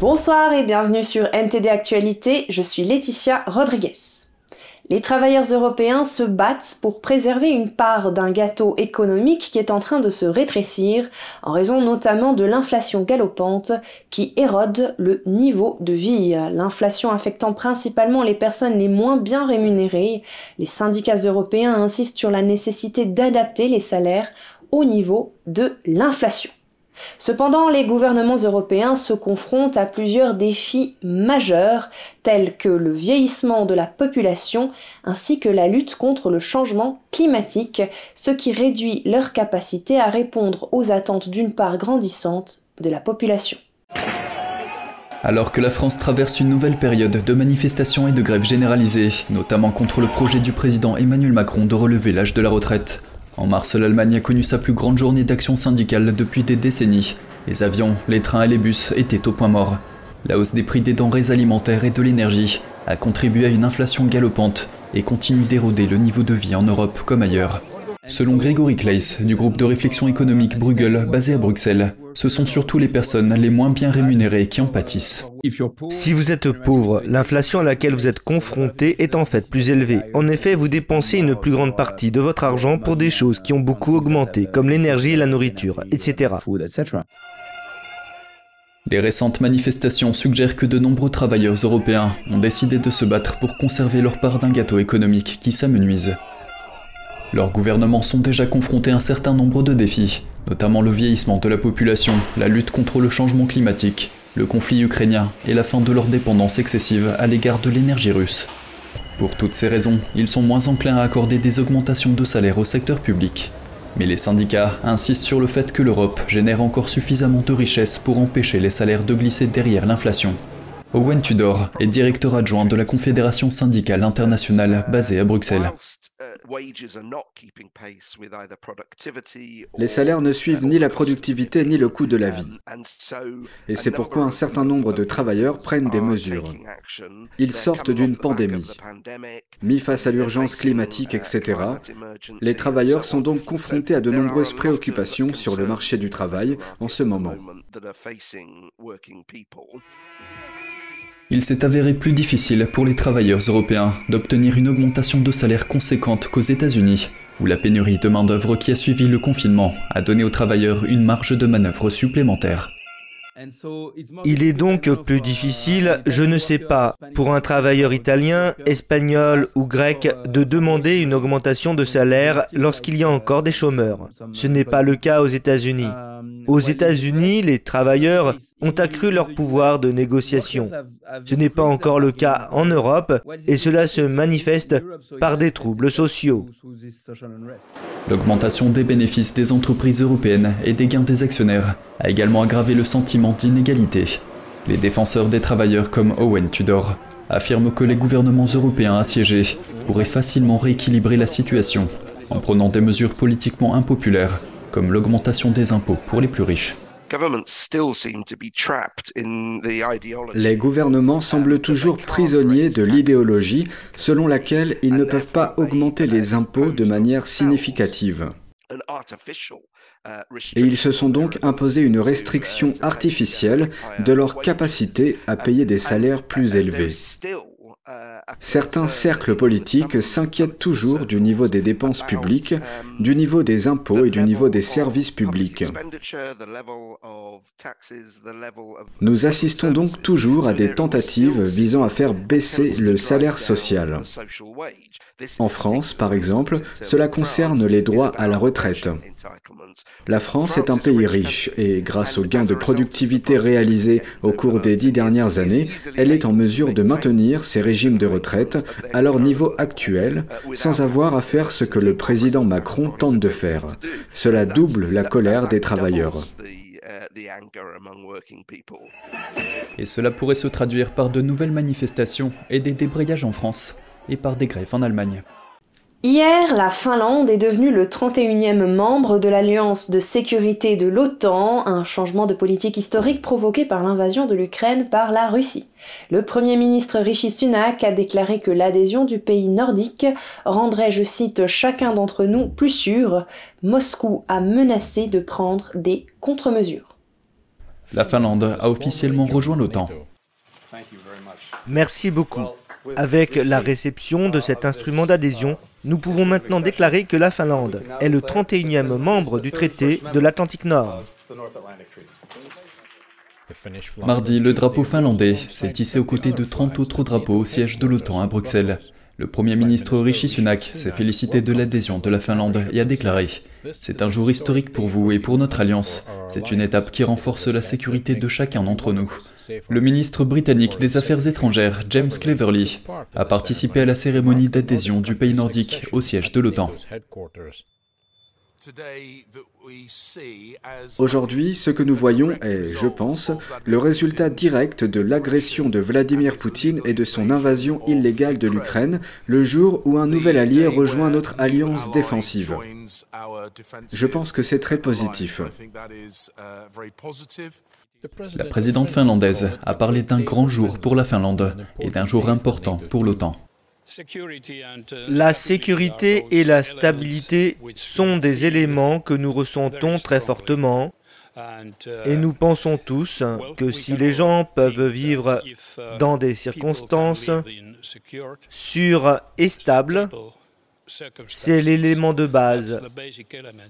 Bonsoir et bienvenue sur NTD Actualité, je suis Laetitia Rodriguez. Les travailleurs européens se battent pour préserver une part d'un gâteau économique qui est en train de se rétrécir, en raison notamment de l'inflation galopante qui érode le niveau de vie. L'inflation affectant principalement les personnes les moins bien rémunérées, les syndicats européens insistent sur la nécessité d'adapter les salaires au niveau de l'inflation. Cependant, les gouvernements européens se confrontent à plusieurs défis majeurs, tels que le vieillissement de la population ainsi que la lutte contre le changement climatique, ce qui réduit leur capacité à répondre aux attentes d'une part grandissante de la population. Alors que la France traverse une nouvelle période de manifestations et de grèves généralisées, notamment contre le projet du président Emmanuel Macron de relever l'âge de la retraite, en mars, l'Allemagne a connu sa plus grande journée d'action syndicale depuis des décennies. Les avions, les trains et les bus étaient au point mort. La hausse des prix des denrées alimentaires et de l'énergie a contribué à une inflation galopante et continue d'éroder le niveau de vie en Europe comme ailleurs. Selon Grégory Kleiss, du groupe de réflexion économique Bruegel, basé à Bruxelles, ce sont surtout les personnes les moins bien rémunérées qui en pâtissent. Si vous êtes pauvre, l'inflation à laquelle vous êtes confronté est en fait plus élevée. En effet, vous dépensez une plus grande partie de votre argent pour des choses qui ont beaucoup augmenté, comme l'énergie et la nourriture, etc. Les récentes manifestations suggèrent que de nombreux travailleurs européens ont décidé de se battre pour conserver leur part d'un gâteau économique qui s'amenuise. Leurs gouvernements sont déjà confrontés à un certain nombre de défis, notamment le vieillissement de la population, la lutte contre le changement climatique, le conflit ukrainien et la fin de leur dépendance excessive à l'égard de l'énergie russe. Pour toutes ces raisons, ils sont moins enclins à accorder des augmentations de salaire au secteur public. Mais les syndicats insistent sur le fait que l'Europe génère encore suffisamment de richesses pour empêcher les salaires de glisser derrière l'inflation. Owen Tudor est directeur adjoint de la Confédération syndicale internationale basée à Bruxelles. Les salaires ne suivent ni la productivité ni le coût de la vie. Et c'est pourquoi un certain nombre de travailleurs prennent des mesures. Ils sortent d'une pandémie. Mis face à l'urgence climatique, etc., les travailleurs sont donc confrontés à de nombreuses préoccupations sur le marché du travail en ce moment. Il s'est avéré plus difficile pour les travailleurs européens d'obtenir une augmentation de salaire conséquente qu'aux États-Unis, où la pénurie de main-d'œuvre qui a suivi le confinement a donné aux travailleurs une marge de manœuvre supplémentaire. Il est donc plus difficile, je ne sais pas, pour un travailleur italien, espagnol ou grec de demander une augmentation de salaire lorsqu'il y a encore des chômeurs. Ce n'est pas le cas aux États-Unis. Aux États-Unis, les travailleurs ont accru leur pouvoir de négociation. Ce n'est pas encore le cas en Europe et cela se manifeste par des troubles sociaux. L'augmentation des bénéfices des entreprises européennes et des gains des actionnaires a également aggravé le sentiment d'inégalité. Les défenseurs des travailleurs comme Owen Tudor affirment que les gouvernements européens assiégés pourraient facilement rééquilibrer la situation en prenant des mesures politiquement impopulaires comme l'augmentation des impôts pour les plus riches. Les gouvernements semblent toujours prisonniers de l'idéologie selon laquelle ils ne peuvent pas augmenter les impôts de manière significative. Et ils se sont donc imposés une restriction artificielle de leur capacité à payer des salaires plus élevés. Certains cercles politiques s'inquiètent toujours du niveau des dépenses publiques, du niveau des impôts et du niveau des services publics. Nous assistons donc toujours à des tentatives visant à faire baisser le salaire social. En France, par exemple, cela concerne les droits à la retraite. La France est un pays riche et grâce aux gains de productivité réalisés au cours des dix dernières années, elle est en mesure de maintenir ses régimes de retraite à leur niveau actuel sans avoir à faire ce que le président Macron tente de faire. Cela double la colère des travailleurs. Et cela pourrait se traduire par de nouvelles manifestations et des débrayages en France et par des grèves en Allemagne. Hier, la Finlande est devenue le 31e membre de l'Alliance de sécurité de l'OTAN, un changement de politique historique provoqué par l'invasion de l'Ukraine par la Russie. Le Premier ministre Rishi Sunak a déclaré que l'adhésion du pays nordique rendrait, je cite, chacun d'entre nous plus sûr. Moscou a menacé de prendre des contre-mesures. La Finlande a officiellement rejoint l'OTAN. Merci beaucoup. Avec la réception de cet instrument d'adhésion, nous pouvons maintenant déclarer que la Finlande est le 31e membre du traité de l'Atlantique Nord. Mardi, le drapeau finlandais s'est tissé aux côtés de 30 autres drapeaux au siège de l'OTAN à Bruxelles. Le Premier ministre Rishi Sunak s'est félicité de l'adhésion de la Finlande et a déclaré ⁇ C'est un jour historique pour vous et pour notre alliance. C'est une étape qui renforce la sécurité de chacun d'entre nous. Le ministre britannique des Affaires étrangères, James Cleverly, a participé à la cérémonie d'adhésion du pays nordique au siège de l'OTAN. Aujourd'hui, ce que nous voyons est, je pense, le résultat direct de l'agression de Vladimir Poutine et de son invasion illégale de l'Ukraine, le jour où un nouvel allié rejoint notre alliance défensive. Je pense que c'est très positif. La présidente finlandaise a parlé d'un grand jour pour la Finlande et d'un jour important pour l'OTAN. La sécurité et la stabilité sont des éléments que nous ressentons très fortement et nous pensons tous que si les gens peuvent vivre dans des circonstances sûres et stables, c'est l'élément de base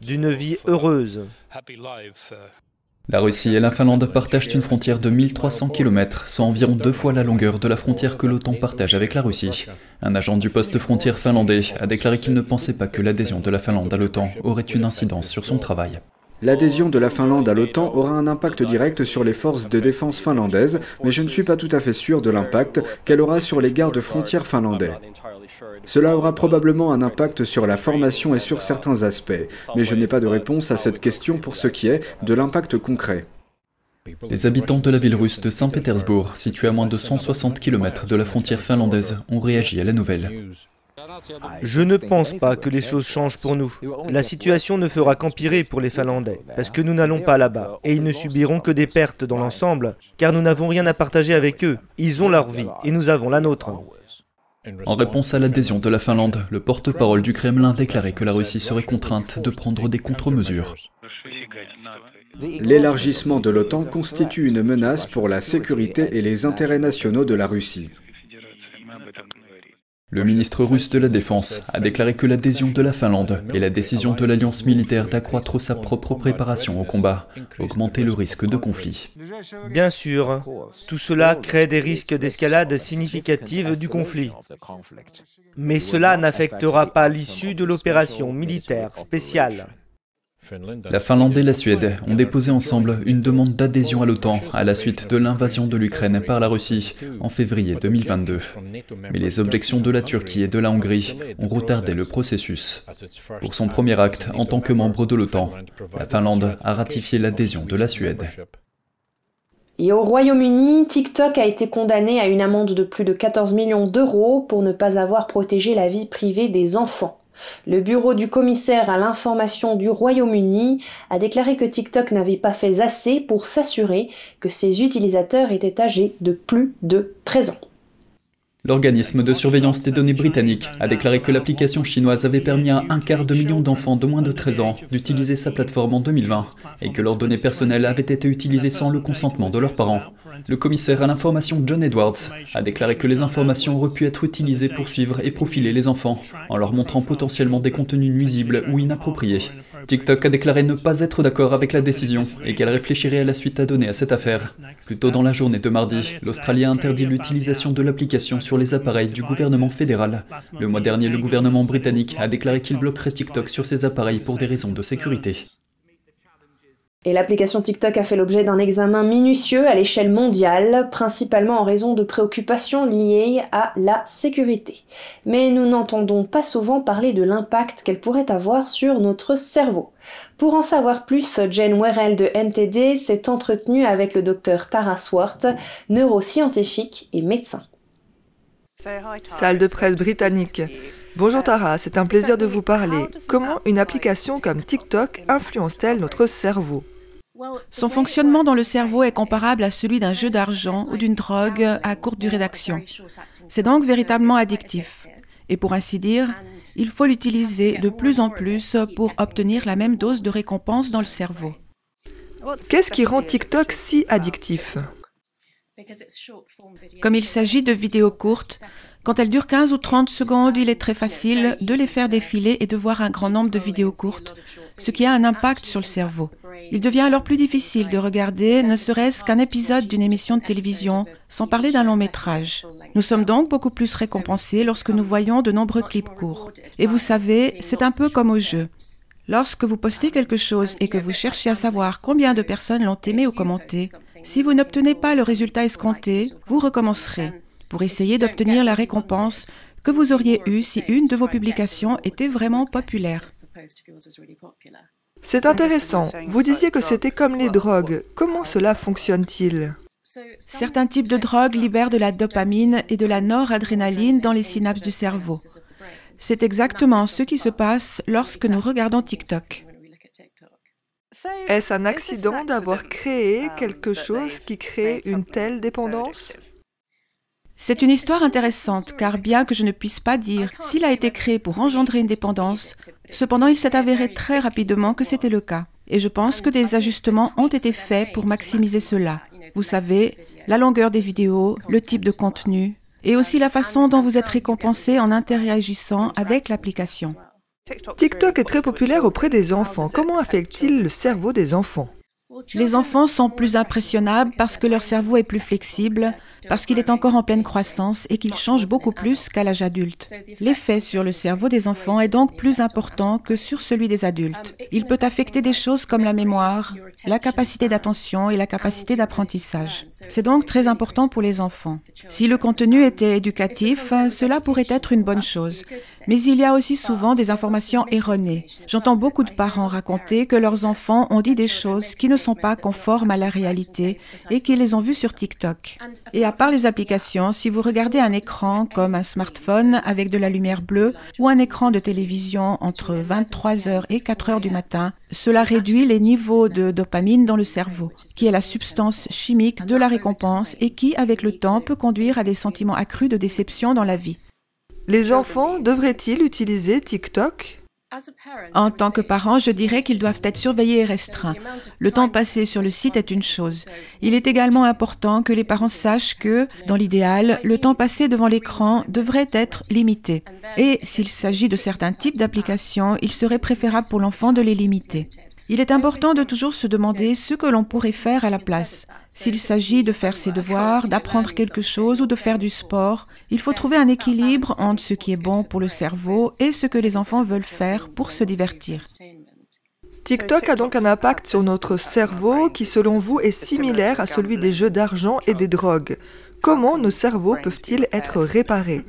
d'une vie heureuse. La Russie et la Finlande partagent une frontière de 1300 km, soit environ deux fois la longueur de la frontière que l'OTAN partage avec la Russie. Un agent du poste frontière finlandais a déclaré qu'il ne pensait pas que l'adhésion de la Finlande à l'OTAN aurait une incidence sur son travail. L'adhésion de la Finlande à l'OTAN aura un impact direct sur les forces de défense finlandaises, mais je ne suis pas tout à fait sûr de l'impact qu'elle aura sur les gardes frontières finlandais. Cela aura probablement un impact sur la formation et sur certains aspects, mais je n'ai pas de réponse à cette question pour ce qui est de l'impact concret. Les habitants de la ville russe de Saint-Pétersbourg, située à moins de 160 km de la frontière finlandaise, ont réagi à la nouvelle. Je ne pense pas que les choses changent pour nous. La situation ne fera qu'empirer pour les Finlandais, parce que nous n'allons pas là-bas, et ils ne subiront que des pertes dans l'ensemble, car nous n'avons rien à partager avec eux. Ils ont leur vie, et nous avons la nôtre. En réponse à l'adhésion de la Finlande, le porte-parole du Kremlin déclarait que la Russie serait contrainte de prendre des contre-mesures. L'élargissement de l'OTAN constitue une menace pour la sécurité et les intérêts nationaux de la Russie. Le ministre russe de la Défense a déclaré que l'adhésion de la Finlande et la décision de l'alliance militaire d'accroître sa propre préparation au combat augmentaient le risque de conflit. Bien sûr, tout cela crée des risques d'escalade significative du conflit. Mais cela n'affectera pas l'issue de l'opération militaire spéciale. La Finlande et la Suède ont déposé ensemble une demande d'adhésion à l'OTAN à la suite de l'invasion de l'Ukraine par la Russie en février 2022. Mais les objections de la Turquie et de la Hongrie ont retardé le processus. Pour son premier acte en tant que membre de l'OTAN, la Finlande a ratifié l'adhésion de la Suède. Et au Royaume-Uni, TikTok a été condamné à une amende de plus de 14 millions d'euros pour ne pas avoir protégé la vie privée des enfants. Le bureau du commissaire à l'information du Royaume-Uni a déclaré que TikTok n'avait pas fait assez pour s'assurer que ses utilisateurs étaient âgés de plus de 13 ans. L'organisme de surveillance des données britannique a déclaré que l'application chinoise avait permis à un quart de million d'enfants de moins de 13 ans d'utiliser sa plateforme en 2020 et que leurs données personnelles avaient été utilisées sans le consentement de leurs parents. Le commissaire à l'information John Edwards a déclaré que les informations auraient pu être utilisées pour suivre et profiler les enfants en leur montrant potentiellement des contenus nuisibles ou inappropriés. TikTok a déclaré ne pas être d'accord avec la décision et qu'elle réfléchirait à la suite à donner à cette affaire. Plus tôt dans la journée de mardi, l'Australie a interdit l'utilisation de l'application sur les appareils du gouvernement fédéral. Le mois dernier, le gouvernement britannique a déclaré qu'il bloquerait TikTok sur ses appareils pour des raisons de sécurité. Et l'application TikTok a fait l'objet d'un examen minutieux à l'échelle mondiale, principalement en raison de préoccupations liées à la sécurité. Mais nous n'entendons pas souvent parler de l'impact qu'elle pourrait avoir sur notre cerveau. Pour en savoir plus, Jane Werrell de NTD s'est entretenue avec le docteur Tara Swart, neuroscientifique et médecin. Salle de presse britannique. Bonjour Tara, c'est un plaisir de vous parler. Comment une application comme TikTok influence-t-elle notre cerveau? Son fonctionnement dans le cerveau est comparable à celui d'un jeu d'argent ou d'une drogue à courte durée d'action. C'est donc véritablement addictif. Et pour ainsi dire, il faut l'utiliser de plus en plus pour obtenir la même dose de récompense dans le cerveau. Qu'est-ce qui rend TikTok si addictif? Comme il s'agit de vidéos courtes, quand elles durent 15 ou 30 secondes, il est très facile de les faire défiler et de voir un grand nombre de vidéos courtes, ce qui a un impact sur le cerveau. Il devient alors plus difficile de regarder ne serait-ce qu'un épisode d'une émission de télévision, sans parler d'un long métrage. Nous sommes donc beaucoup plus récompensés lorsque nous voyons de nombreux clips courts. Et vous savez, c'est un peu comme au jeu. Lorsque vous postez quelque chose et que vous cherchez à savoir combien de personnes l'ont aimé ou commenté, si vous n'obtenez pas le résultat escompté, vous recommencerez pour essayer d'obtenir la récompense que vous auriez eue si une de vos publications était vraiment populaire. C'est intéressant. Vous disiez que c'était comme les drogues. Comment cela fonctionne-t-il? Certains types de drogues libèrent de la dopamine et de la noradrénaline dans les synapses du cerveau. C'est exactement ce qui se passe lorsque nous regardons TikTok. Est-ce un accident d'avoir créé quelque chose qui crée une telle dépendance? C'est une histoire intéressante car bien que je ne puisse pas dire s'il a été créé pour engendrer une dépendance, cependant il s'est avéré très rapidement que c'était le cas. Et je pense que des ajustements ont été faits pour maximiser cela. Vous savez, la longueur des vidéos, le type de contenu, et aussi la façon dont vous êtes récompensé en interagissant avec l'application. TikTok est très populaire auprès des enfants. Comment affecte-t-il le cerveau des enfants? Les enfants sont plus impressionnables parce que leur cerveau est plus flexible, parce qu'il est encore en pleine croissance et qu'il change beaucoup plus qu'à l'âge adulte. L'effet sur le cerveau des enfants est donc plus important que sur celui des adultes. Il peut affecter des choses comme la mémoire, la capacité d'attention et la capacité d'apprentissage. C'est donc très important pour les enfants. Si le contenu était éducatif, cela pourrait être une bonne chose. Mais il y a aussi souvent des informations erronées. J'entends beaucoup de parents raconter que leurs enfants ont dit des choses qui ne sont pas conformes à la réalité et qu'ils les ont vues sur TikTok. Et à part les applications, si vous regardez un écran comme un smartphone avec de la lumière bleue ou un écran de télévision entre 23h et 4h du matin, cela réduit les niveaux de dopamine dans le cerveau, qui est la substance chimique de la récompense et qui, avec le temps, peut conduire à des sentiments accrus de déception dans la vie. Les enfants devraient-ils utiliser TikTok? En tant que parent, je dirais qu'ils doivent être surveillés et restreints. Le temps passé sur le site est une chose. Il est également important que les parents sachent que, dans l'idéal, le temps passé devant l'écran devrait être limité. Et s'il s'agit de certains types d'applications, il serait préférable pour l'enfant de les limiter. Il est important de toujours se demander ce que l'on pourrait faire à la place. S'il s'agit de faire ses devoirs, d'apprendre quelque chose ou de faire du sport, il faut trouver un équilibre entre ce qui est bon pour le cerveau et ce que les enfants veulent faire pour se divertir. TikTok a donc un impact sur notre cerveau qui, selon vous, est similaire à celui des jeux d'argent et des drogues. Comment nos cerveaux peuvent-ils être réparés?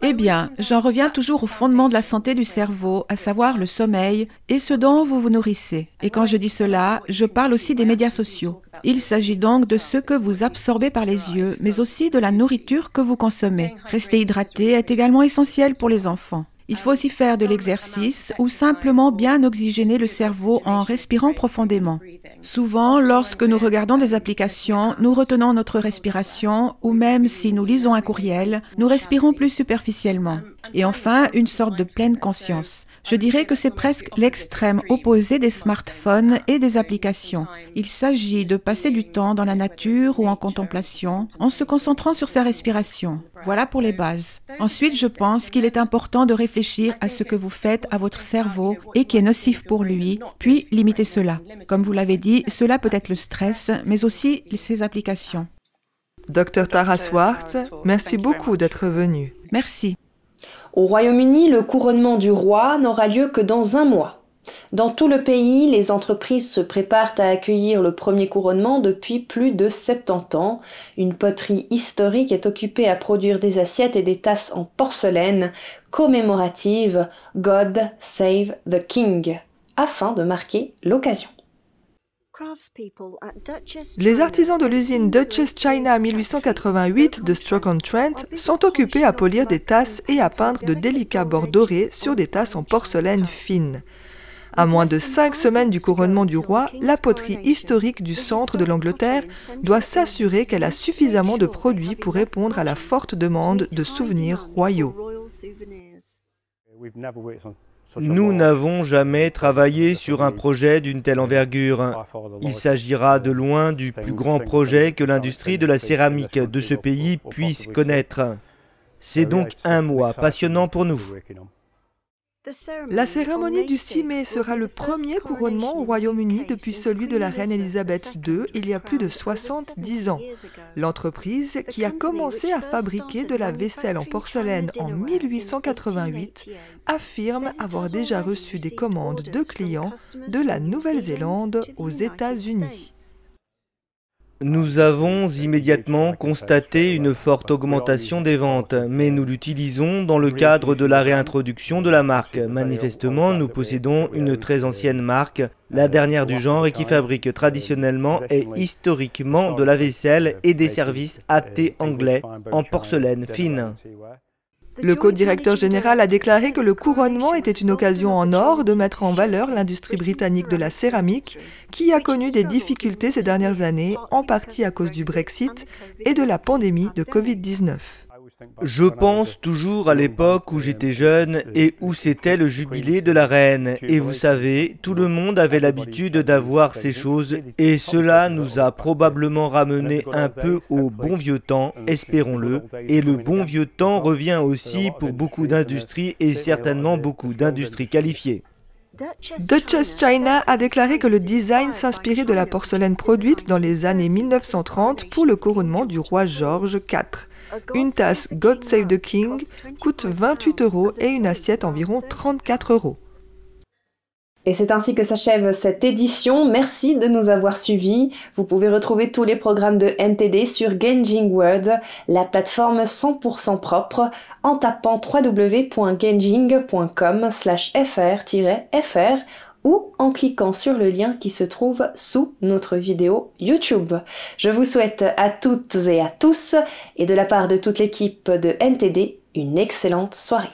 Eh bien, j'en reviens toujours au fondement de la santé du cerveau, à savoir le sommeil et ce dont vous vous nourrissez. Et quand je dis cela, je parle aussi des médias sociaux. Il s'agit donc de ce que vous absorbez par les yeux, mais aussi de la nourriture que vous consommez. Rester hydraté est également essentiel pour les enfants. Il faut aussi faire de l'exercice ou simplement bien oxygéner le cerveau en respirant profondément. Souvent, lorsque nous regardons des applications, nous retenons notre respiration ou même si nous lisons un courriel, nous respirons plus superficiellement. Et enfin, une sorte de pleine conscience. Je dirais que c'est presque l'extrême opposé des smartphones et des applications. Il s'agit de passer du temps dans la nature ou en contemplation en se concentrant sur sa respiration. Voilà pour les bases. Ensuite, je pense qu'il est important de réfléchir à ce que vous faites à votre cerveau et qui est nocif pour lui, puis limiter cela. Comme vous l'avez dit, cela peut être le stress, mais aussi ses applications. Docteur Tara Swart, merci beaucoup d'être venu. Merci. Au Royaume-Uni, le couronnement du roi n'aura lieu que dans un mois. Dans tout le pays, les entreprises se préparent à accueillir le premier couronnement depuis plus de 70 ans. Une poterie historique est occupée à produire des assiettes et des tasses en porcelaine commémoratives God Save the King, afin de marquer l'occasion. Les artisans de l'usine Duchess China 1888 de Stoke-on-Trent sont occupés à polir des tasses et à peindre de délicats bords dorés sur des tasses en porcelaine fine. À moins de cinq semaines du couronnement du roi, la poterie historique du centre de l'Angleterre doit s'assurer qu'elle a suffisamment de produits pour répondre à la forte demande de souvenirs royaux. Nous n'avons jamais travaillé sur un projet d'une telle envergure. Il s'agira de loin du plus grand projet que l'industrie de la céramique de ce pays puisse connaître. C'est donc un mois passionnant pour nous. La cérémonie du 6 mai sera le premier couronnement au Royaume-Uni depuis celui de la reine Elisabeth II il y a plus de 70 ans. L'entreprise, qui a commencé à fabriquer de la vaisselle en porcelaine en 1888, affirme avoir déjà reçu des commandes de clients de la Nouvelle-Zélande aux États-Unis. Nous avons immédiatement constaté une forte augmentation des ventes, mais nous l'utilisons dans le cadre de la réintroduction de la marque. Manifestement, nous possédons une très ancienne marque, la dernière du genre et qui fabrique traditionnellement et historiquement de la vaisselle et des services à thé anglais en porcelaine fine. Le co-directeur général a déclaré que le couronnement était une occasion en or de mettre en valeur l'industrie britannique de la céramique, qui a connu des difficultés ces dernières années, en partie à cause du Brexit et de la pandémie de Covid-19. Je pense toujours à l'époque où j'étais jeune et où c'était le jubilé de la reine. Et vous savez, tout le monde avait l'habitude d'avoir ces choses et cela nous a probablement ramené un peu au bon vieux temps, espérons-le. Et le bon vieux temps revient aussi pour beaucoup d'industries et certainement beaucoup d'industries qualifiées. Duchess China a déclaré que le design s'inspirait de la porcelaine produite dans les années 1930 pour le couronnement du roi George IV. Une tasse God Save the King coûte 28 euros et une assiette environ 34 euros. Et c'est ainsi que s'achève cette édition. Merci de nous avoir suivis. Vous pouvez retrouver tous les programmes de NTD sur Genjing World, la plateforme 100% propre, en tapant www.genjing.com/fr-fr ou en cliquant sur le lien qui se trouve sous notre vidéo YouTube. Je vous souhaite à toutes et à tous, et de la part de toute l'équipe de NTD, une excellente soirée.